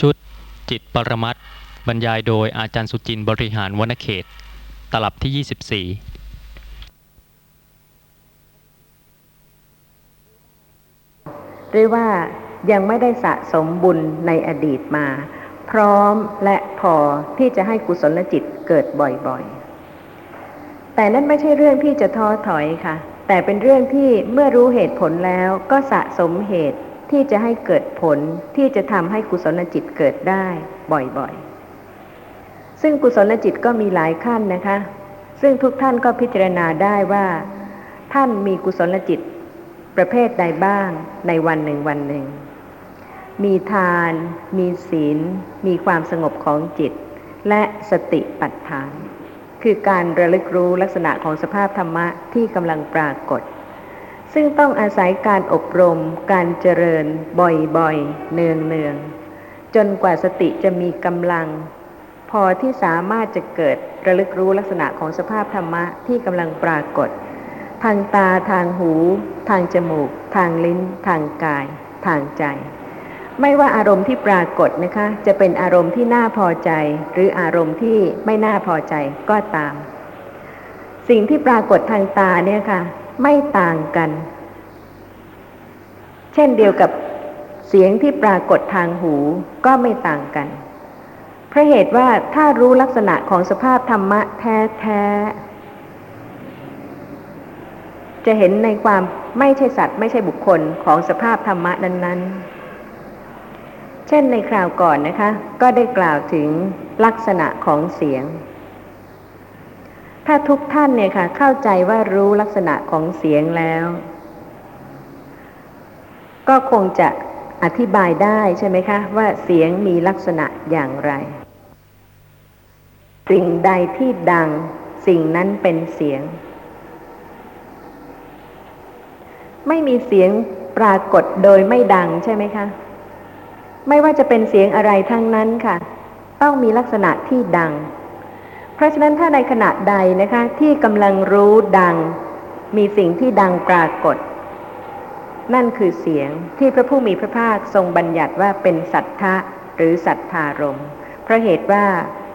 ชุดจิตปรมัตบรรยายโดยอาจารย์สุจินต์บริหารวณเขต ตลับที่ 24หรือว่ายังไม่ได้สะสมบุญในอดีตมา พร้อมและพอที่จะให้กุศลจิตเกิดบ่อยๆ แต่นั่นไม่ใช่เรื่องที่จะท้อถอยค่ะ แต่เป็นเรื่องที่เมื่อรู้เหตุผลแล้วก็สะสมเหตุ ที่จะให้เกิดผลที่จะทำให้กุศลจิตเกิดได้บ่อยๆ ซึ่งกุศลจิตก็มีหลายขั้นนะคะ ซึ่งทุกท่านก็พิจารณาได้ว่า ท่านมีกุศลจิตประเภทใดบ้างในวันหนึ่งวันหนึ่ง มีทาน มีศีล มีความสงบของจิต และสติปัฏฐาน คือการระลึกรู้ลักษณะของสภาพธรรมะที่กำลังปรากฏ ซึ่งต้องอาศัยการอบรมการเจริญบ่อยๆ เนืองๆ จนกว่าสติจะมีกำลัง พอที่สามารถจะเกิดระลึกรู้ลักษณะของสภาพธรรมะที่กำลังปรากฏ ทางตาทางหู ทางจมูก ทางลิ้น ทางกาย ทางใจ ไม่ว่าอารมณ์ที่ปรากฏนะคะ จะเป็นอารมณ์ที่น่าพอใจ หรืออารมณ์ที่ไม่น่าพอใจก็ตาม สิ่งที่ปรากฏทางตาเนี่ยค่ะ ไม่ต่างกัน เช่นเดียวกับเสียงที่ปรากฏทางหูก็ไม่ต่างกัน เพราะเหตุว่าถ้ารู้ลักษณะของสภาพธรรมะแท้ๆ จะเห็นในความไม่ใช่สัตว์ ไม่ใช่บุคคลของสภาพธรรมะนั้นๆ เช่นในคราวก่อนนะคะ ก็ได้กล่าวถึงลักษณะของเสียง ถ้าทุกท่านเนี่ยค่ะ เข้าใจว่ารู้ลักษณะของเสียงแล้ว ก็คงจะอธิบายได้ใช่ไหมคะ ว่าเสียงมีลักษณะอย่างไร สิ่งใดที่ดัง สิ่งนั้นเป็นเสียง ไม่มีเสียงปรากฏโดยไม่ดังใช่ไหมคะ ไม่ว่าจะเป็นเสียงอะไรทั้งนั้นค่ะ ต้องมีลักษณะที่ดัง เพราะฉะนั้นถ้าในขณะใดนะคะที่กำลังรู้ดัง มีสิ่งที่ดังปรากฏ นั่นคือเสียงที่พระผู้มีพระภาคทรงบัญญัติว่าเป็นสัทธะหรือสัทธารมเพราะเหตุว่า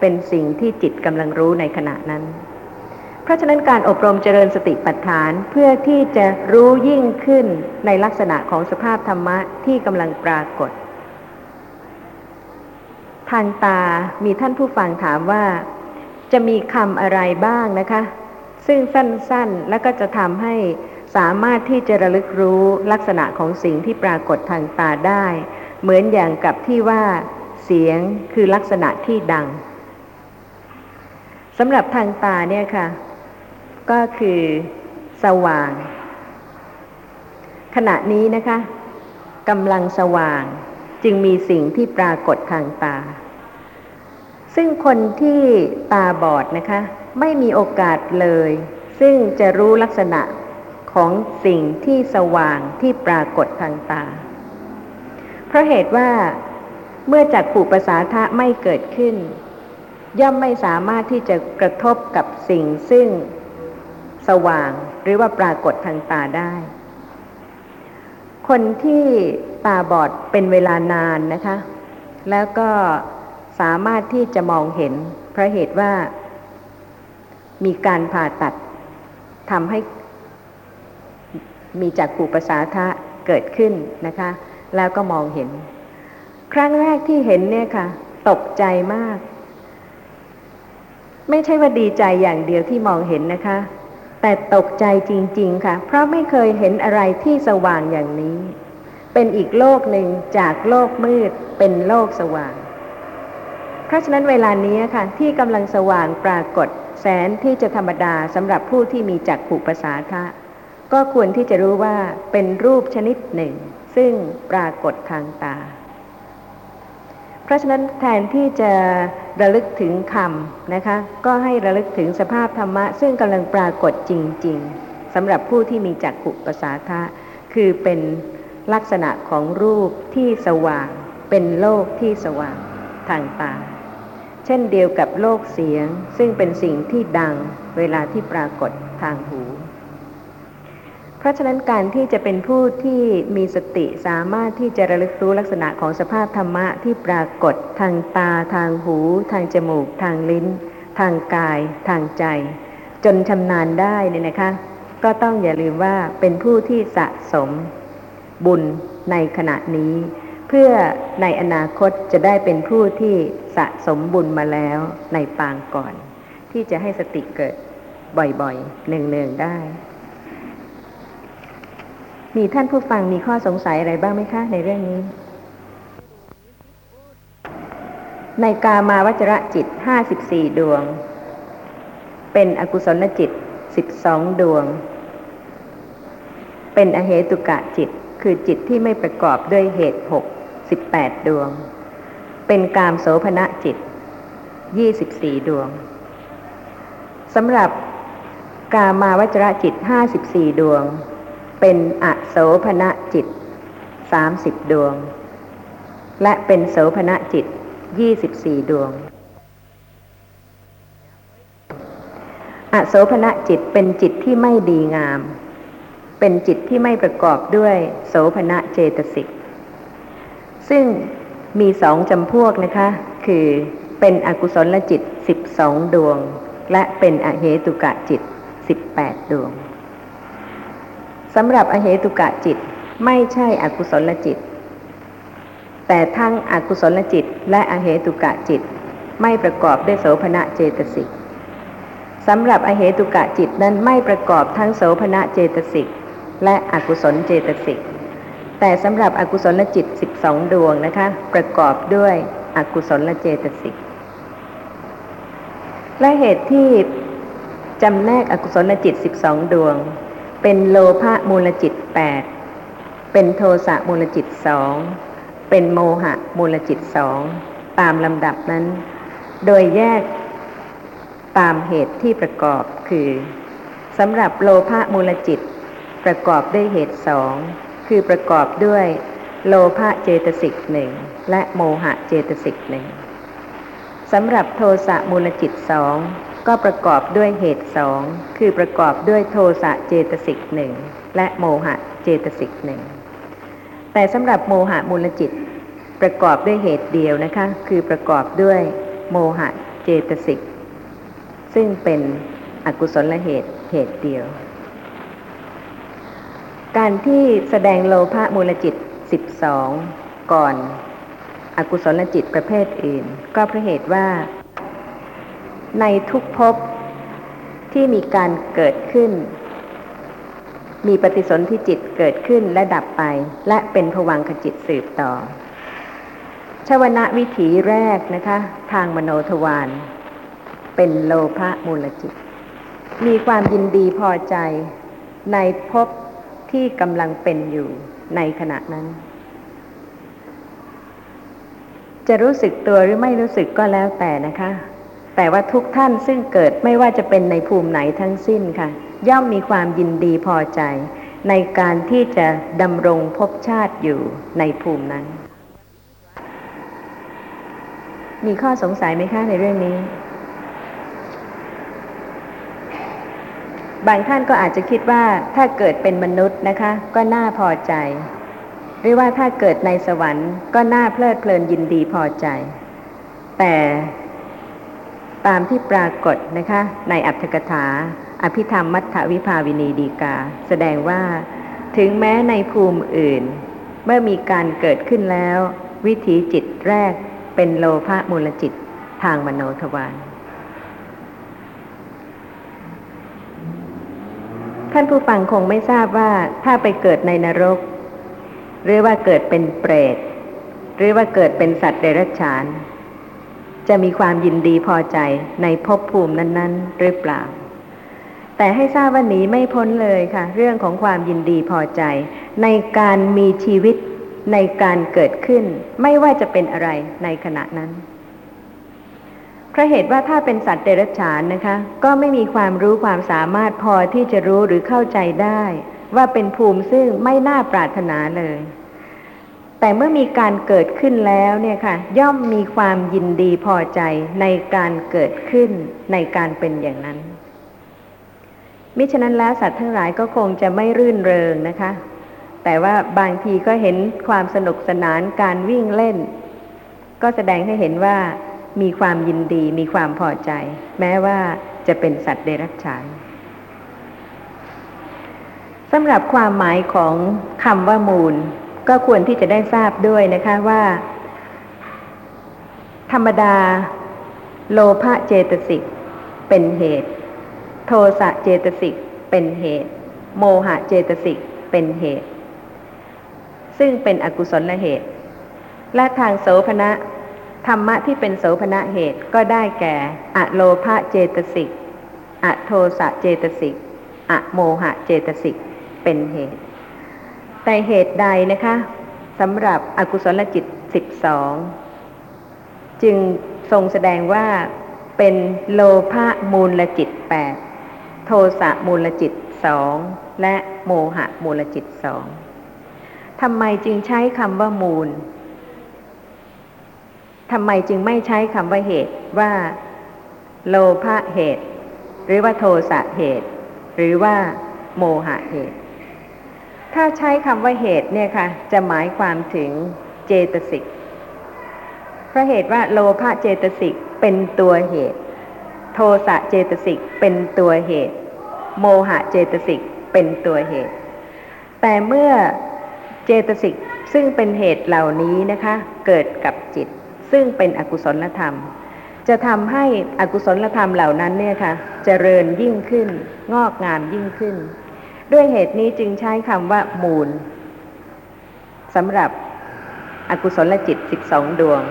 เป็นสิ่งที่จิตกำลังรู้ในขณะนั้น เพราะฉะนั้นการอบรมเจริญสติปัฏฐานเพื่อที่จะรู้ยิ่งขึ้นในลักษณะของสภาพธรรมะที่กำลังปรากฏ ทางตามีท่านผู้ฟังถามว่า จะมีคำอะไรบ้างนะคะ ซึ่งสั้นๆแล้วก็จะทำให้สามารถที่จะระลึกรู้ลักษณะของสิ่งที่ปรากฏทางตาได้ เหมือนอย่างกับที่ว่า เสียงคือลักษณะที่ดังสำหรับทางตาเนี่ยค่ะ ก็คือสว่าง ขณะนี้นะคะกำลังสว่างจึงมีสิ่งที่ปรากฏทางตา ซึ่งคนที่ตาบอดนะคะ ไม่มีโอกาสเลย ซึ่งจะรู้ลักษณะของสิ่งที่สว่างที่ปรากฏทางตา เพราะเหตุว่าเมื่อจักผูประสาทะไม่เกิดขึ้น ย่อมไม่สามารถที่จะกระทบกับสิ่งซึ่งสว่างหรือว่าปรากฏทางตาได้ คนที่ตาบอดเป็นเวลานานนะคะ แล้วก็ สามารถที่จะมองเห็น เพราะเหตุว่า มีการผ่าตัดทำให้มีจักขูประสาทะเกิดขึ้นนะคะ แล้วก็มองเห็น ครั้งแรกที่เห็นเนี่ยค่ะ ตกใจมาก ไม่ใช่ว่าดีใจอย่างเดียวที่มองเห็นนะคะ แต่ตกใจจริง ๆ ค่ะ เพราะไม่เคยเห็นอะไรที่สว่างอย่างนี้ เป็นอีกโลกหนึ่งจากโลกมืดเป็นโลกสว่าง ราะฉะนั้นเวลานี้ค่ะที่กำลังสว่างปรากฏแสนที่จะธรรมดาสำหรับผู้ที่มีจักขู่ภาษาทะ ก็ควรที่จะรู้ว่าเป็นรูปชนิดหนึ่ง ซึ่งปรากฏทางตา เพราะฉะนั้นแทนที่จะระลึกถึงคำนะคะ ก็ให้ระลึกถึงสภาพธรรมะ ซึ่งกำลังปรากฏจริง ๆสำหรับผู้ที่มีจักขุภาษาทะ คือเป็นลักษณะของรูปที่สว่าง เป็นโลกที่สว่างทางตา เช่นเดียวกับโลกเสียง ซึ่งเป็นสิ่งที่ดังเวลาที่ปรากฏทางหู เพราะฉะนั้นการที่จะเป็นผู้ที่มีสติสามารถที่จะระลึกรู้ลักษณะของสภาพธรรมะที่ปรากฏทางตาทางหู ทางจมูก ทางลิ้น ทางกาย ทางใจ จนชำนาญได้เนี่ยนะคะ ก็ต้องอย่าลืมว่าเป็นผู้ที่สะสม บุญในขณะนี้ เพื่อในอนาคตจะได้เป็นผู้ที่ สะสมบุญมาแล้วในปางก่อน ที่จะให้สติเกิดบ่อยๆเนืองๆได้ มีท่านผู้ฟังมีข้อสงสัยอะไรบ้างไหมคะ ในเรื่องนี้ ในกามาวจระจิตห้าสิบสี่ดวง เป็นอกุศลจิตสิบสองดวง เป็นอเหตุกะจิตคือจิตที่ไม่ประกอบด้วยเหตุหกสิบแปดดวง เป็นกามโสภณจิตยี่สิบสี่ดวงสำหรับกามาวจระจิตห้าสิบสี่ดวง เป็นอโสภณจิตสามสิบดวง และเป็นโสภณจิตยี่สิบสี่ดวง อโสภณจิตเป็นจิตที่ไม่ดีงาม เป็นจิตที่ไม่ประกอบด้วยโสภณเจตสิกซึ่ง มีสองจำพวกนะคะ คือเป็นอกุศลจิตสิบสองดวง และเป็นอเหตุกะจิตสิบแปดดวงสำหรับอเหตุกะจิตไม่ใช่อกุศลจิต แต่ทั้งอกุศลจิตและอเหตุกะจิต ไม่ประกอบด้วยโสภณะเจตสิกสำหรับอเหตุกะจิตนั้นไม่ประกอบทั้งโสภณะเจตสิกและอกุศลเจตสิก แต่สำหรับอกุศลจิต 12 ดวงนะคะ ประกอบด้วยอกุศลเจตสิก และเหตุที่จำแนกอกุศลจิต 12 ดวง เป็นโลภะมูลจิต 8 เป็นโทสะมูลจิตสองเป็นโมหะมูลจิตสองตามลำดับนั้น โดยแยกตามเหตุที่ประกอบคือสำหรับโลภะมูลจิต ประกอบด้วยเหตุสอง คือประกอบด้วยโลภะเจตสิกหนึ่งและโมหะเจตสิกหนึ่งสำหรับโทสะมูลจิตสองก็ประกอบด้วยเหตุสองคือประกอบด้วยโทสะเจตสิกหนึ่งและโมหะเจตสิกหนึ่งแต่สำหรับโมหะมูลจิต ประกอบด้วยเหตุเดียวนะคะ คือประกอบด้วยโมหะเจตสิก ซึ่งเป็นอกุศลเหตุเหตุเดียว การที่แสดงโลภะมูลจิต 12 ก่อนอกุศลจิตประเภทอื่น ก็เพราะเหตุว่า ในทุกภพที่มีการเกิดขึ้น มีปฏิสนธิจิตเกิดขึ้นและดับไป และเป็นผวังขจิตสืบต่อ ชวนะวิถีแรกนะคะ ทางมโนทวารเป็นโลภะมูลจิต มีความยินดีพอใจในภพ ที่กำลังเป็นอยู่ในขณะนั้น จะรู้สึกตัวหรือไม่รู้สึกก็แล้วแต่นะคะ แต่ว่าทุกท่านซึ่งเกิดไม่ว่าจะเป็นในภูมิไหนทั้งสิ้นค่ะ ย่อมมีความยินดีพอใจ ในการที่จะดำรงภพชาติอยู่ในภูมินั้น มีข้อสงสัยไหมคะในเรื่องนี้ บางท่านก็อาจจะคิดว่าถ้าเกิดเป็นมนุษย์นะคะ ก็น่าพอใจ หรือว่าถ้าเกิดในสวรรค์ ก็น่าเพลิดเพลินยินดีพอใจ แต่ตามที่ปรากฏนะคะ ในอัตถกถา อภิธรรมมัทธวิภาวินีดีกา แสดงว่า ถึงแม้ในภูมิอื่น เมื่อมีการเกิดขึ้นแล้ว วิถีจิตแรกเป็นโลภะมูลจิตทางมโนทวาร ท่านผู้ฟังคงไม่ทราบว่าถ้าไปเกิดในนรก หรือว่าเกิดเป็นเปรต หรือว่าเกิดเป็นสัตว์เดรัจฉาน จะมีความยินดีพอใจในภพภูมินั้น ๆ หรือเปล่า แต่ให้ทราบว่าหนีไม่พ้นเลยค่ะ เรื่องของความยินดีพอใจ ในการมีชีวิตในการเกิดขึ้น ไม่ว่าจะเป็นอะไรในขณะนั้น พราะเหตุว่าถ้าเป็นสัตว์เดรัจฉานนะคะ ก็ไม่มีความรู้ความสามารถพอที่จะรู้หรือเข้าใจได้ ว่าเป็นภูมิซึ่งไม่น่าปรารถนาเลย แต่เมื่อมีการเกิดขึ้นแล้วเนี่ยค่ะ ย่อมมีความยินดีพอใจในการเกิดขึ้นในการเป็นอย่างนั้น มิฉะนั้นแล้วสัตว์ทั้งหลายก็คงจะไม่รื่นเริงนะคะ แต่ว่าบางทีก็เห็นความสนุกสนานการวิ่งเล่น ก็แสดงให้เห็นว่า มีความยินดีมีความพอใจ แม้ว่าจะเป็นสัตว์เดรัจฉานสำหรับความหมายของคำว่ามูล ก็ควรที่จะได้ทราบด้วยนะคะว่า ธรรมดา โลภะเจตสิกเป็นเหตุ โทสะเจตสิกเป็นเหตุ โมหะเจตสิกเป็นเหตุ ซึ่งเป็นอกุศลเหตุ และทางโสภณะ ธรรมะที่เป็นโสภณะเหตุก็ได้แก่ อโลภะเจตสิก อโทสะเจตสิก อโมหะเจตสิก เป็นเหตุ แต่เหตุใดนะคะสำหรับอกุศลจิตสิบสองจึงทรงแสดงว่าเป็นโลภะมูลจิตแปดโทสะมูลจิตสองและโมหะมูลจิตสองทำไมจึงใช้คำว่ามูล ทำไมจึงไม่ใช้คำว่าเหตุว่า โลภะเหตุ หรือว่าโทสะเหตุ หรือว่า โมหะเหตุ ถ้าใช้คำว่าเหตุเนี่ยค่ะ จะหมายความถึงเจตสิกเพราะเหตุว่าโลภะเจตสิกเป็นตัวเหตุ โทสะเจตสิกเป็นตัวเหตุ โมหะเจตสิกเป็นตัวเหตุ แต่เมื่อเจตสิกซึ่งเป็นเหตุเหล่านี้นะคะ เกิดกับจิต ซึ่งเป็นอกุศลธรรม จะทำให้อกุศลธรรมเหล่านั้นเนี่ยค่ะเจริญยิ่งขึ้น งอกงามยิ่งขึ้น ด้วยเหตุนี้จึงใช้คำว่า มูลสำหรับอกุศลจิตสิบสองดวง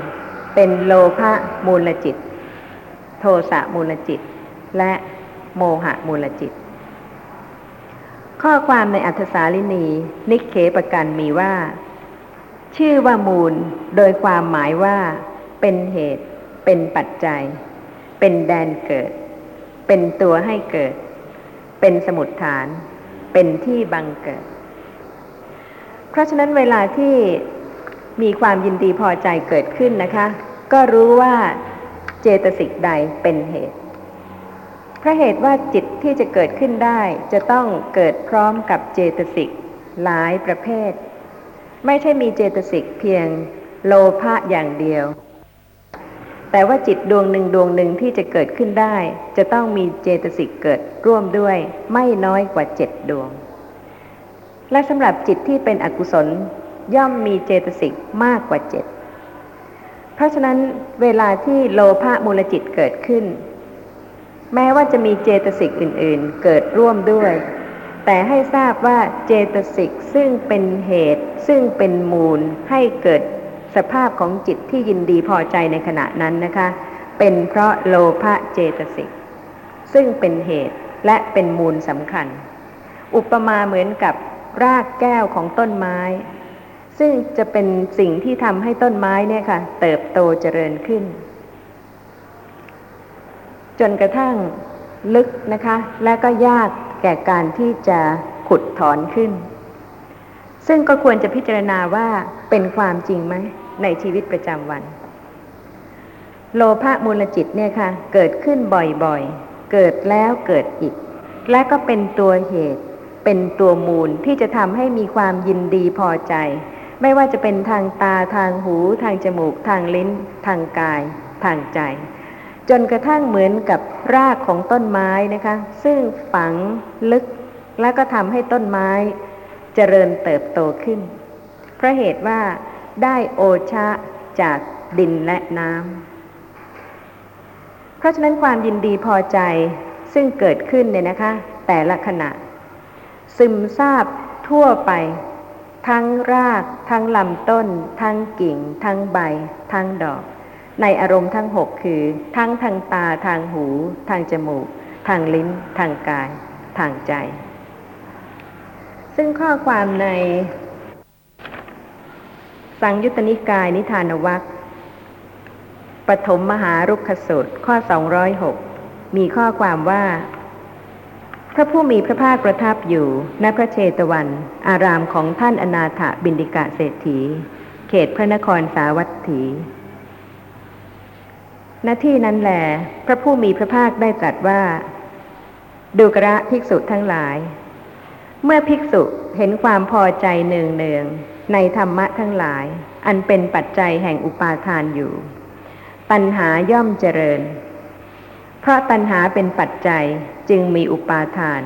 เป็นโลภะมูลจิต โทสะมูลจิต และโมหะมูลจิต ข้อความในอัธสาลินี นิเคปกันมีว่า ชื่อว่ามูลโดยความหมายว่า เป็นเหตุ เป็นปัจจัย เป็นแดนเกิด เป็นตัวให้เกิด เป็นสมุดฐาน เป็นที่บังเกิด เพราะฉะนั้นเวลาที่มีความยินดีพอใจเกิดขึ้นนะคะ ก็รู้ว่าเจตสิกใดเป็นเหตุเพราะเหตุว่าจิตที่จะเกิดขึ้นได้จะต้องเกิดพร้อมกับเจตสิกหลายประเภท ไม่ใช่มีเจตสิกเพียงโลภะอย่างเดียว แต่ว่าจิตดวงหนึ่งดวงหนึ่งที่จะเกิดขึ้นได้ จะต้องมีเจตสิกเกิดร่วมด้วยไม่น้อยกว่าเจ็ดดวง และสำหรับจิตที่เป็นอกุศลย่อมมีเจตสิกมากกว่าเจ็ดเพราะฉะนั้นเวลาที่โลภะมูลจิตเกิดขึ้น แม้ว่าจะมีเจตสิกอื่น ๆ เกิดร่วมด้วย แต่ให้ทราบว่าเจตสิกซึ่งเป็นเหตุซึ่งเป็นมูลให้เกิดสภาพของจิตที่ยินดีพอใจในขณะนั้นนะคะ เป็นเพราะโลภะเจตสิกซึ่งเป็นเหตุและเป็นมูลสำคัญ อุปมาเหมือนกับรากแก้วของต้นไม้ ซึ่งจะเป็นสิ่งที่ทำให้ต้นไม้เนี่ยค่ะ เติบโตเจริญขึ้น จนกระทั่งลึกนะคะ และก็ยาก แก่การที่จะขุดถอนขึ้น ซึ่งก็ควรจะพิจารณาว่าเป็นความจริงไหมในชีวิตประจำวัน โลภะมูลจิตเนี่ยค่ะ เกิดขึ้นบ่อยๆ เกิดแล้วเกิดอีก และก็เป็นตัวเหตุ เป็นตัวมูลที่จะทำให้มีความยินดีพอใจ ไม่ว่าจะเป็นทางตาทางหู ทางจมูก ทางลิ้น ทางกาย ทางใจ จนกระทั่งเหมือนกับรากของต้นไม้นะคะ ซึ่งฝังลึกและก็ทำให้ต้นไม้เจริญเติบโตขึ้น เพราะเหตุว่าได้โอชะจากดินและน้ำ เพราะฉะนั้นความยินดีพอใจซึ่งเกิดขึ้นเนี่ยนะคะ แต่ละขณะ ซึมซาบทั่วไป ทั้งราก ทั้งลำต้น ทั้งกิ่ง ทั้งใบ ทั้งดอก ในอารมณ์ทั้งหกคือ ทั้งทางตาทางหู ทางจมูก ทางลิ้น ทางกาย ทางใจ ซึ่งข้อความใน สังยุตนิกายนิทานวัคปฐมมหารุกขสุดข้อ 206 มีข้อความว่า พระผู้มีพระภาคประทับอยู่ณพระเชตวัน อารามของท่านอนาถบินดิกะเศรษฐี เขตพระนครสาวัตถี ณที่นั้นแหลพระผู้มีพระภาคได้ตรัสว่า ดูกระภิกษุทั้งหลาย เมื่อภิกษุเห็นความพอใจเนืองเนืองในธรรมะทั้งหลาย อันเป็นปัจจัยแห่งอุปาทานอยู่ ตัณหาย่อมเจริญ เพราะตัณหาเป็นปัจจัยจึงมีอุปาทาน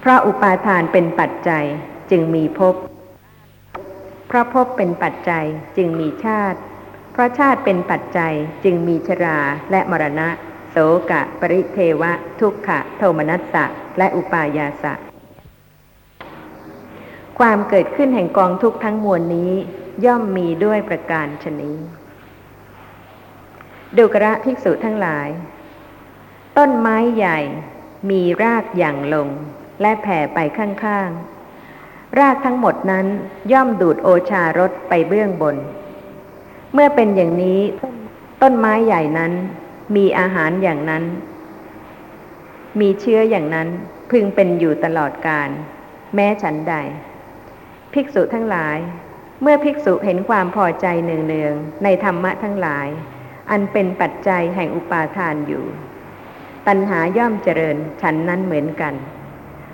เพราะอุปาทานเป็นปัจจัยจึงมีภพเพราะภพเป็นปัจจัยจึงมีชาติ ราะชาติเป็นปัจจัยจึงมีชราและมรณะ โสกะ ปริเทวะ ทุกขะ โทมนัสสะ และอุปายาสะ ความเกิดขึ้นแห่งกองทุกข์ทั้งมวลนี้ ย่อมมีด้วยประการชนี้ดูกระภิกษุทั้งหลาย ต้นไม้ใหญ่มีรากอย่างลง และแผ่ไปข้างๆ รากทั้งหมดนั้นย่อมดูดโอชารสไปเบื้องบน เมื่อเป็นอย่างนี้ต้นไม้ใหญ่นั้น มีอาหารอย่างนั้น มีเชื้ออย่างนั้นพึงเป็นอยู่ตลอดกาลแม้ฉันใด ภิกษุทั้งหลาย เมื่อภิกษุเห็นความพอใจเนืองๆในธรรมะทั้งหลาย อันเป็นปัจจัยแห่งอุปาทานอยู่ ตัณหาย่อมเจริญฉันนั้นเหมือนกัน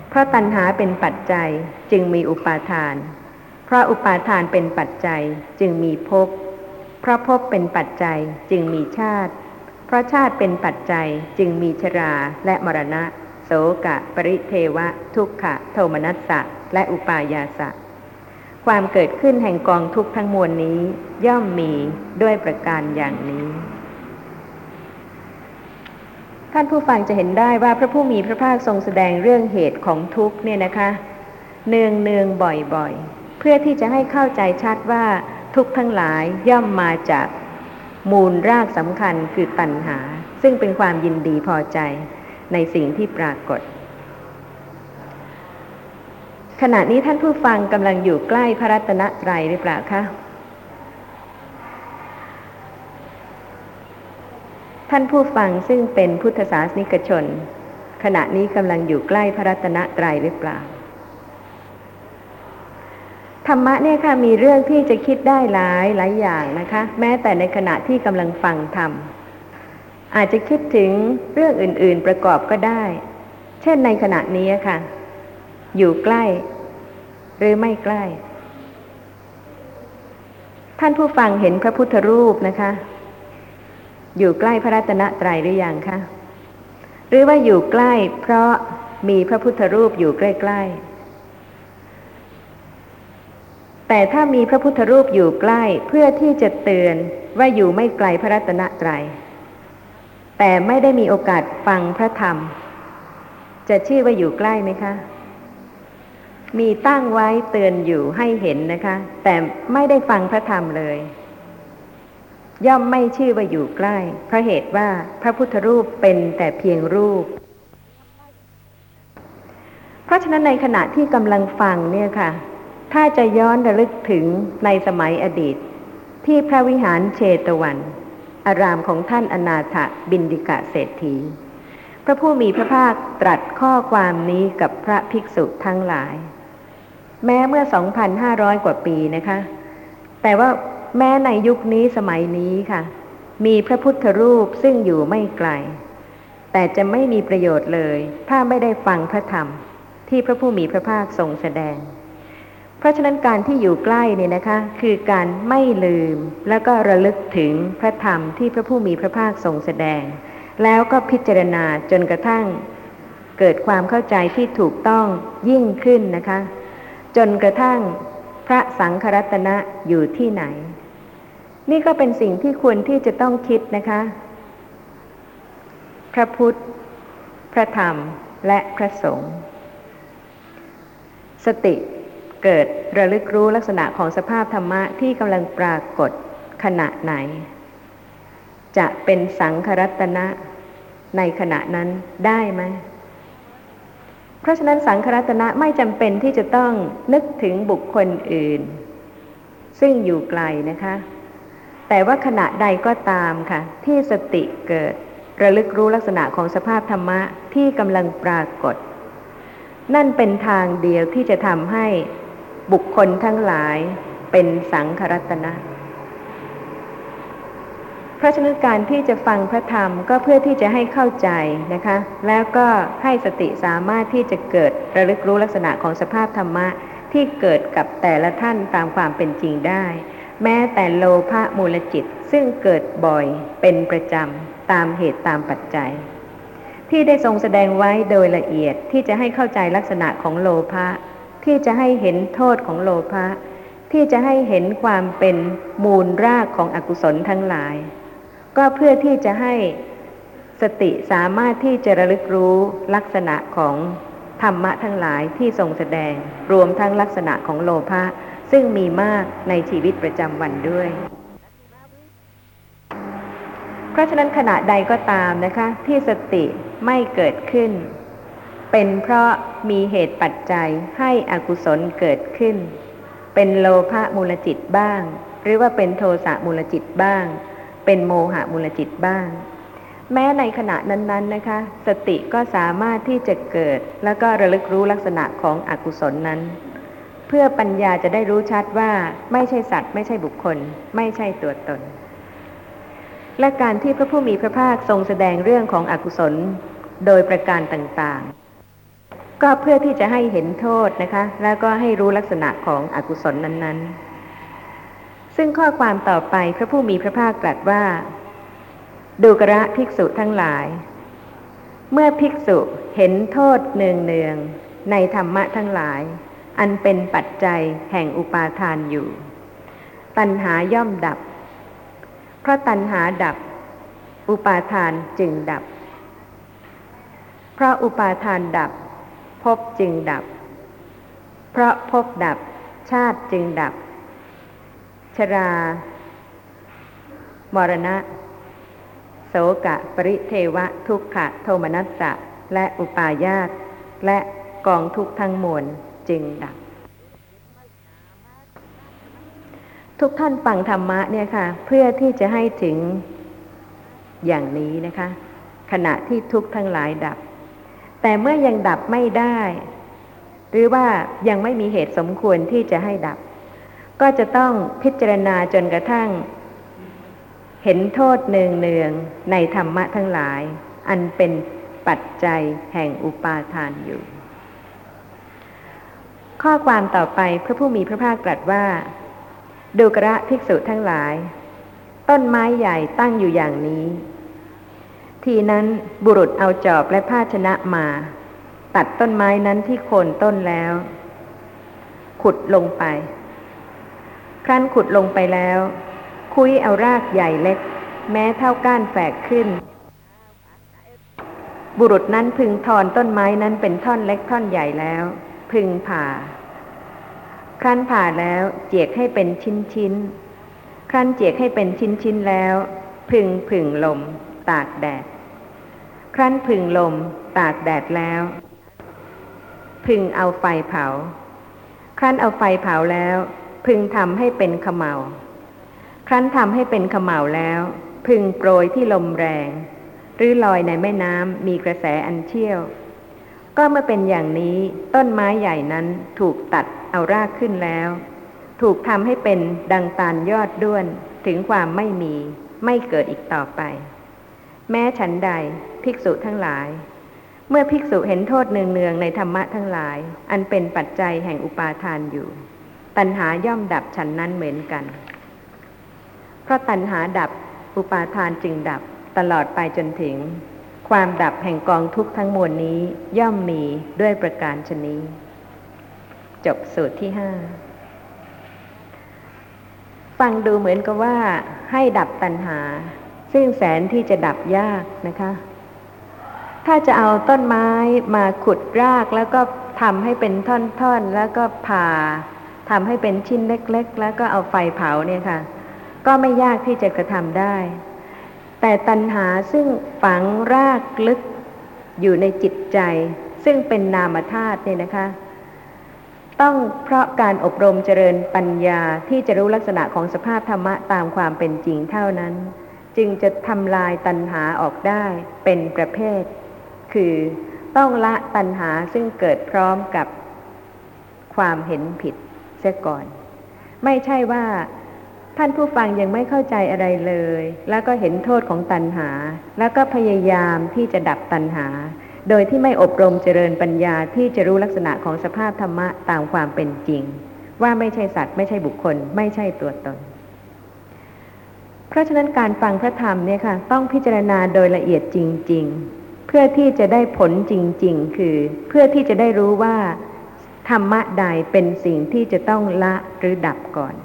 เพราะตัณหาเป็นปัจจัยจึงมีอุปาทาน เพราะอุปาทานเป็นปัจจัยจึงมีภพ เพราะภพเป็นปัจจัยจึงมีชาติ เพราะชาติเป็นปัจจัยจึงมีชราและมรณะ โสกะ ปริเทวะ ทุกขะ โทมนัสสะ และอุปายาสะ ความเกิดขึ้นแห่งกองทุกข์ทั้งมวลนี้ ย่อมมีด้วยประการอย่างนี้ท่านผู้ฟังจะเห็นได้ว่าพระผู้มีพระภาคทรงแสดงเรื่องเหตุของทุกข์เนี่ยนะคะ เนืองเนืองบ่อยๆ เพื่อที่จะให้เข้าใจชัดว่า ทุกทั้งหลายย่อมมาจากมูลรากสำคัญคือตัณหา ซึ่งเป็นความยินดีพอใจในสิ่งที่ปรากฏ ขณะนี้ท่านผู้ฟังกำลังอยู่ใกล้พระรัตนตรัยหรือเปล่าคะท่านผู้ฟังซึ่งเป็นพุทธศาสนิกชน ขณะนี้กำลังอยู่ใกล้พระรัตนตรัยหรือเปล่า ธรรมะเนี่ยค่ะมีเรื่องที่จะคิดได้หลายหลายอย่างนะคะ แม้แต่ในขณะที่กำลังฟังธรรมอาจจะคิดถึงเรื่องอื่น ๆประกอบก็ได้ เช่นในขณะนี้ค่ะ อยู่ใกล้ หรือไม่ใกล้ ท่านผู้ฟังเห็นพระพุทธรูปนะคะ อยู่ใกล้พระรัตนตรัยหรือยังคะหรือว่าอยู่ใกล้ เพราะมีพระพุทธรูปอยู่ใกล้ ๆ แต่ถ้ามีพระพุทธรูปอยู่ใกล้เพื่อที่จะเตือนว่าอยู่ไม่ไกลพระรัตนตรัย แต่ไม่ได้มีโอกาสฟังพระธรรม จะชื่อว่าอยู่ใกล้ไหมคะ มีตั้งไว้เตือนอยู่ให้เห็นนะคะ แต่ไม่ได้ฟังพระธรรมเลย ย่อมไม่ชื่อว่าอยู่ใกล้ เพราะเหตุว่าพระพุทธรูปเป็นแต่เพียงรูป เพราะฉะนั้นในขณะที่กำลังฟังเนี่ยค่ะ ถ้าจะย้อนระลึกถึงในสมัยอดีต ที่พระวิหารเชตวัน อารามของท่านอนาถบินดิกะเศรษฐี พระผู้มีพระภาคตรัสข้อความนี้กับพระภิกษุทั้งหลาย แม้เมื่อ 2,500 กว่าปีนะคะ แต่ว่าแม้ในยุคนี้สมัยนี้ค่ะ มีพระพุทธรูปซึ่งอยู่ไม่ไกล แต่จะไม่มีประโยชน์เลย ถ้าไม่ได้ฟังพระธรรมที่พระผู้มีพระภาคทรงแสดง ราะฉะนั้นการที่อยู่ใกล้เนี่ยนะคะ คือการไม่ลืม แล้วก็ระลึกถึงพระธรรมที่พระผู้มีพระภาคทรงแสดง แล้วก็พิจารณาจนกระทั่ง เกิดความเข้าใจที่ถูกต้องยิ่งขึ้นนะคะ จนกระทั่งพระสังฆรัตนะอยู่ที่ไหน นี่ก็เป็นสิ่งที่ควรที่จะต้องคิดนะคะ พระพุทธ พระธรรมและพระสงฆ์สติ เกิดระลึกรู้ลักษณะของสภาพธรรมะที่กำลังปรากฏขณะไหน จะเป็นสังขรัตนะในขณะนั้นได้ไหมเพราะฉะนั้นสังขรัตนะไม่จำเป็นที่จะต้องนึกถึงบุคคลอื่น ซึ่งอยู่ไกลนะคะ แต่ว่าขณะใดก็ตามค่ะ ที่สติเกิดระลึกรู้ลักษณะของสภาพธรรมะที่กำลังปรากฏ นั่นเป็นทางเดียวที่จะทำให้ บุคคลทั้งหลายเป็นสังขรัตนะ เพราะฉะนั้นการที่จะฟังพระธรรมก็เพื่อที่จะให้เข้าใจนะคะ แล้วก็ให้สติสามารถที่จะเกิดระลึกรู้ลักษณะของสภาพธรรมะที่เกิดกับแต่ละท่านตามความเป็นจริงได้ แม้แต่โลภะมูลจิตซึ่งเกิดบ่อยเป็นประจำตามเหตุตามปัจจัย ที่ได้ทรงแสดงไว้โดยละเอียดที่จะให้เข้าใจลักษณะของโลภะ ที่จะให้เห็นโทษของโลภะที่จะให้เห็นความเป็นมูลรากของอกุศลทั้งหลาย ก็เพื่อที่จะให้สติสามารถที่จะระลึกรู้ลักษณะของธรรมะทั้งหลายที่ทรงแสดง รวมทั้งลักษณะของโลภะซึ่งมีมากในชีวิตประจำวันด้วย เพราะฉะนั้นขณะใดก็ตามนะคะ ที่สติไม่เกิดขึ้น เป็นเพราะมีเหตุปัจจัยให้อกุศลเกิดขึ้น เป็นโลภะมูลจิตบ้าง หรือว่าเป็นโทสะมูลจิตบ้าง เป็นโมหะมูลจิตบ้าง แม้ในขณะนั้นๆนะคะ สติก็สามารถที่จะเกิด แล้วก็ระลึกรู้ลักษณะของอกุศลนั้น เพื่อปัญญาจะได้รู้ชัดว่าไม่ใช่สัตว์ ไม่ใช่บุคคล ไม่ใช่ตัวตน และการที่พระผู้มีพระภาคทรงแสดงเรื่องของอกุศลโดยประการต่างๆ ก็เพื่อที่จะให้เห็นโทษนะคะ แล้วก็ให้รู้ลักษณะของอกุศลนั้น ๆ ซึ่งข้อความต่อไปพระผู้มีพระภาคตรัสว่า ดูกระภิกษุทั้งหลาย เมื่อภิกษุเห็นโทษเนืองๆในธรรมะทั้งหลาย อันเป็นปัจจัยแห่งอุปาทานอยู่ ตัณหาย่อมดับ เพราะตัณหาดับ อุปาทานจึงดับ เพราะอุปาทานดับ ภพจึงดับ เพราะภพดับชาติจึงดับ ชรามรณะ โสกะ ปริเทวะ ทุกขะ โทมนัสสะ และอุปาญาต และกองทุกทั้งมวลจึงดับ ทุกท่านฟังธรรมะเนี่ยค่ะ เพื่อที่จะให้ถึงอย่างนี้นะคะ ขณะที่ทุกทั้งหลายดับ แต่เมื่อยังดับไม่ได้ หรือว่ายังไม่มีเหตุสมควรที่จะให้ดับ ก็จะต้องพิจารณาจนกระทั่ง เห็นโทษเนืองเนืองในธรรมะทั้งหลาย อันเป็นปัจจัยแห่งอุปาทานอยู่ ข้อความต่อไปพระผู้มีพระภาคตรัสว่า ดูกระภิกษุทั้งหลาย ต้นไม้ใหญ่ตั้งอยู่อย่างนี้ ทีนั้นบุรุษเอาจอบและภาชนะมา ตัดต้นไม้นั้นที่โคนต้นแล้ว ขุดลงไป ครั้นขุดลงไปแล้ว คุยเอารากใหญ่เล็ก แม้เท่าก้านแฝกขึ้น บุรุษนั้นพึงถอนต้นไม้นั้นเป็นท่อนเล็กท่อนใหญ่แล้ว พึงผ่า ครั้นผ่าแล้วเจียกให้เป็นชิ้นชิ้นครั้นเจียกให้เป็นชิ้นชิ้นแล้ว พึงผึ่งลมตากแดด ครั้นผึ่งลมตากแดดแล้ว พึงเอาไฟเผา ครั้นเอาไฟเผาแล้ว พึงทำให้เป็นขมเหลาครั้นทำให้เป็นขมเหลาแล้ว พึงโปรยที่ลมแรง หรือลอยในแม่น้ำมีกระแสอันเชี่ยว ก็เมื่อเป็นอย่างนี้ต้นไม้ใหญ่นั้นถูกตัดเอารากขึ้นแล้ว ถูกทำให้เป็นดังตาลยอดด้วนถึงความไม่มีไม่เกิดอีกต่อไป แม้ฉันใดภิกษุทั้งหลาย เมื่อภิกษุเห็นโทษเนืองๆในธรรมะทั้งหลาย อันเป็นปัจจัยแห่งอุปาทานอยู่ ตัณหาย่อมดับฉันนั้นเหมือนกัน เพราะตัณหาดับอุปาทานจึงดับตลอดไปจนถึง ความดับแห่งกองทุกข์ทั้งมวลนี้ย่อมมีด้วยประการชนี้ จบสูตรที่ห้าฟังดูเหมือนกับว่าให้ดับตัณหา ซึ่งแสนที่จะดับยากนะคะ ถ้าจะเอาต้นไม้มาขุดรากแล้วก็ทำให้เป็นท่อนๆ แล้วก็ผ่าทำให้เป็นชิ้นเล็ก ๆ แล้วก็เอาไฟเผาเนี่ยค่ะ ก็ไม่ยากที่จะกระทำได้ แต่ตัณหาซึ่งฝังรากลึกอยู่ในจิตใจ ซึ่งเป็นนามธาตุเนี่ยนะคะ ต้องเพราะการอบรมเจริญปัญญาที่จะรู้ลักษณะของสภาพธรรมะตามความเป็นจริงเท่านั้น จึงจะทำลายตัณหาออกได้เป็นประเภท คือต้องละตัณหาซึ่งเกิดพร้อมกับความเห็นผิดเสียก่อน ไม่ใช่ว่าท่านผู้ฟังยังไม่เข้าใจอะไรเลย แล้วก็เห็นโทษของตัณหา แล้วก็พยายามที่จะดับตัณหา โดยที่ไม่อบรมเจริญปัญญาที่จะรู้ลักษณะของสภาพธรรมะตามความเป็นจริง ว่าไม่ใช่สัตว์ไม่ใช่บุคคล ไม่ใช่ตัวตน เพราะฉะนั้นการฟังพระธรรมเนี่ยค่ะต้องพิจารณาโดยละเอียดจริง ๆ เพื่อที่จะได้ผลจริง ๆ คือเพื่อที่จะได้รู้ว่าธรรมะใดเป็นสิ่งที่จะต้องละหรือดับก่อน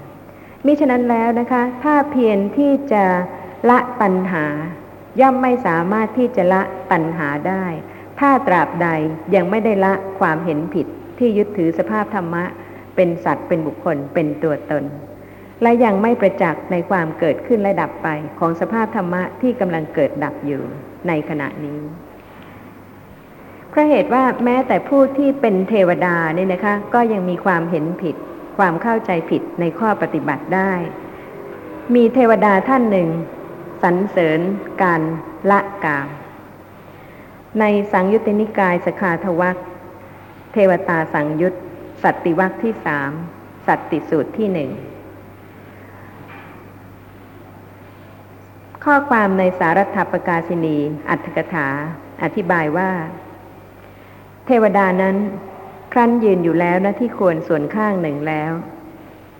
มิฉะนั้นแล้วนะคะ ถ้าเพียรที่จะละตัณหา ย่อมไม่สามารถที่จะละตัณหาได้ ถ้าตราบใดยังไม่ได้ละความเห็นผิดที่ยึดถือสภาพธรรมะ เป็นสัตว์เป็นบุคคลเป็นตัวตน และยังไม่ประจักษ์ในความเกิดขึ้นและดับไปของสภาพธรรมะที่กำลังเกิดดับอยู่ในขณะนี้เพราะเหตุว่าแม้แต่ผู้ที่เป็นเทวดาเนี่ยนะคะ ก็ยังมีความเห็นผิด ความเข้าใจผิดในข้อปฏิบัติได้ มีเทวดาท่านหนึ่งสรรเสริญการละกาม ในสังยุตตินิกายสคาทวักเทวตาสังยุตสัตติวักที่สามสัตติสูตรที่หนึ่ง ข้อความในสารัฐปกาศินี อัตถกถา อธิบายว่า เทวดานั้น ครั้นยืนอยู่แล้วนะที่ควรส่วนข้างหนึ่งแล้ว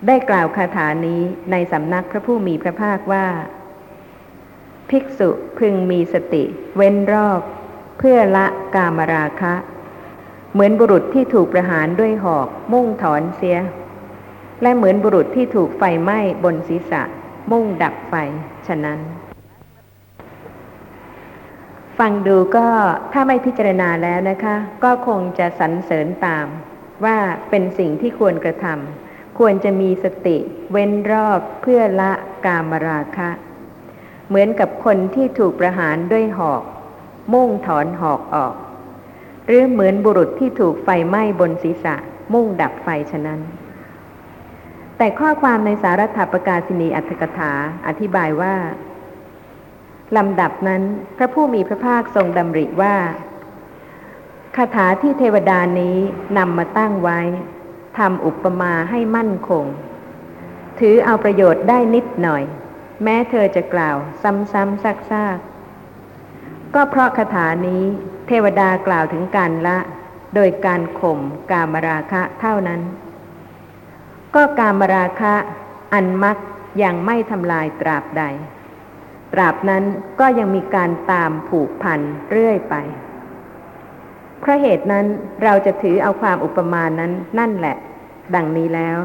ได้กล่าวคาถานี้ในสำนักพระผู้มีพระภาคว่า ภิกษุพึงมีสติ เว้นรอบ เพื่อละกามราคะ เหมือนบุรุษที่ถูกประหารด้วยหอกมุ่งถอนเสีย และเหมือนบุรุษที่ถูกไฟไหม้บนศีรษะ มุ่งดับไฟฉะนั้น ฟังดูก็ถ้าไม่พิจารณาแล้วนะคะ ก็คงจะสรรเสริญตาม ว่าเป็นสิ่งที่ควรกระทำควรจะมีสติ เว้นรอบเพื่อละกามราคะ เหมือนกับคนที่ถูกประหารด้วยหอก มุ่งถอนหอกออก หรือเหมือนบุรุษที่ถูกไฟไหม้บนศีรษะ มุ่งดับไฟฉะนั้น แต่ข้อความในสารัฐประกาศินีอัตถกถาอธิบายว่า ลำดับนั้นพระผู้มีพระภาคทรงดำริว่าคาถาที่เทวดานี้นำมาตั้งไว้ทำอุปมาให้มั่นคง ถือเอาประโยชน์ได้นิดหน่อย แม้เธอจะกล่าวซ้ำๆซักๆก็เพราะคาถานี้เทวดากล่าวถึงการละ โดยการข่มกามราคะเท่านั้น ก็กามราคะอันมักยังไม่ทำลายตราบใด ตราบนั้นก็ยังมีการตามผูกพันเรื่อยไป เพราะเหตุนั้นเราจะถือเอาความอุปมานั้นนั่นแหละ ดังนี้แล้ว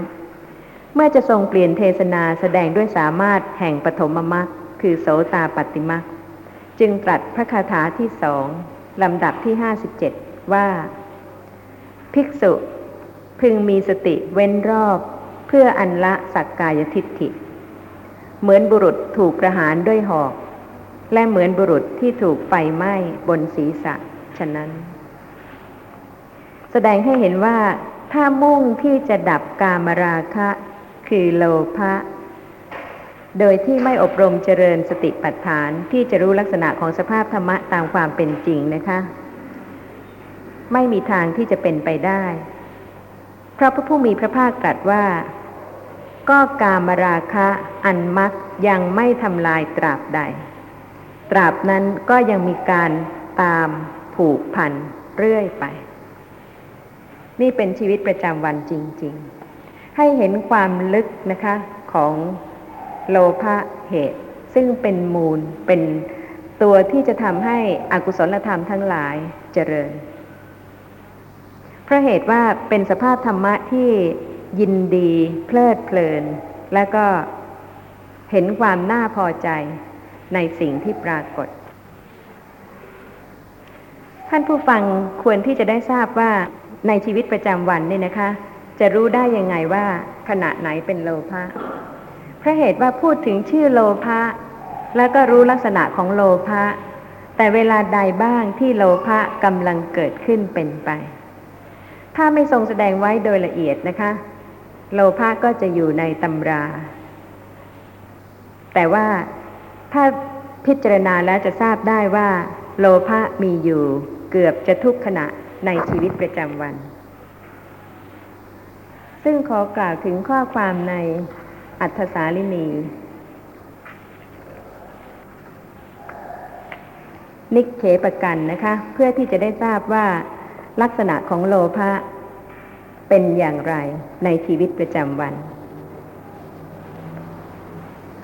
เมื่อจะทรงเปลี่ยนเทศนาแสดงด้วยสามารถแห่งปฐมมรรคคือโสตาปฏิมรรคจึงตรัสพระคาถาที่สองลำดับที่ห้าสิบเจ็ดว่า ภิกษุพึงมีสติเว้นรอบเพื่ออันละสักกายทิฏฐิ เหมือนบุรุษถูกประหารด้วยหอก และเหมือนบุรุษที่ถูกไฟไหม้บนศีรษะ ฉะนั้น แสดงให้เห็นว่าถ้ามุ่งที่จะดับกามราคะ คือโลภะโดยที่ไม่อบรมเจริญสติปัฏฐานที่จะรู้ลักษณะของสภาพธรรมะตามความเป็นจริงนะคะ ไม่มีทางที่จะเป็นไปได้ เพราะพระผู้มีพระภาคตรัสว่า ก็กามราคะอันมักยังไม่ทำลายตราบใด ตราบนั้นก็ยังมีการตามผูกพันเรื่อยไป นี่เป็นชีวิตประจำวันจริง ๆ ให้เห็นความลึกนะคะของโลภะเหตุ ซึ่งเป็นมูลเป็นตัวที่จะทำให้อกุศลธรรมทั้งหลายเจริญ เพราะเหตุว่าเป็นสภาพธรรมะที่ ยินดี เพลิดเพลิน และก็เห็นความน่าพอใจในสิ่งที่ปรากฏ ท่านผู้ฟังควรที่จะได้ทราบว่าในชีวิตประจำวันนี่นะคะ จะรู้ได้ยังไงว่าขณะไหนเป็นโลภะเพราะเหตุว่าพูดถึงชื่อโลภะแล้วก็รู้ลักษณะของโลภะแต่เวลาใดบ้างที่โลภะกำลังเกิดขึ้นเป็นไป ถ้าไม่ทรงแสดงไว้โดยละเอียดนะคะ โลภะก็จะอยู่ในตำรา แต่ว่าถ้าพิจารณาแล้วจะทราบได้ว่า โลภะมีอยู่เกือบจะทุกขณะในชีวิตประจำวัน ซึ่งขอกล่าวถึงข้อความในอัธสาลินี นิกเขปกันนะคะ เพื่อที่จะได้ทราบว่าลักษณะของโลภะ เป็นอย่างไรในชีวิตประจำวัน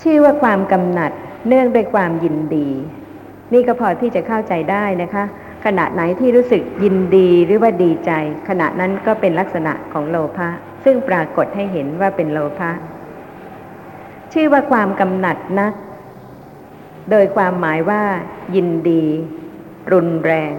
ชื่อว่าความกำหนัดเนื่องด้วยความยินดี นี่ก็พอที่จะเข้าใจได้นะคะ ขณะไหนที่รู้สึกยินดีหรือว่าดีใจ ขณะนั้นก็เป็นลักษณะของโลภะซึ่งปรากฏให้เห็นว่าเป็นโลภะชื่อว่าความกำหนัดนัก โดยความหมายว่า ยินดี รุนแรง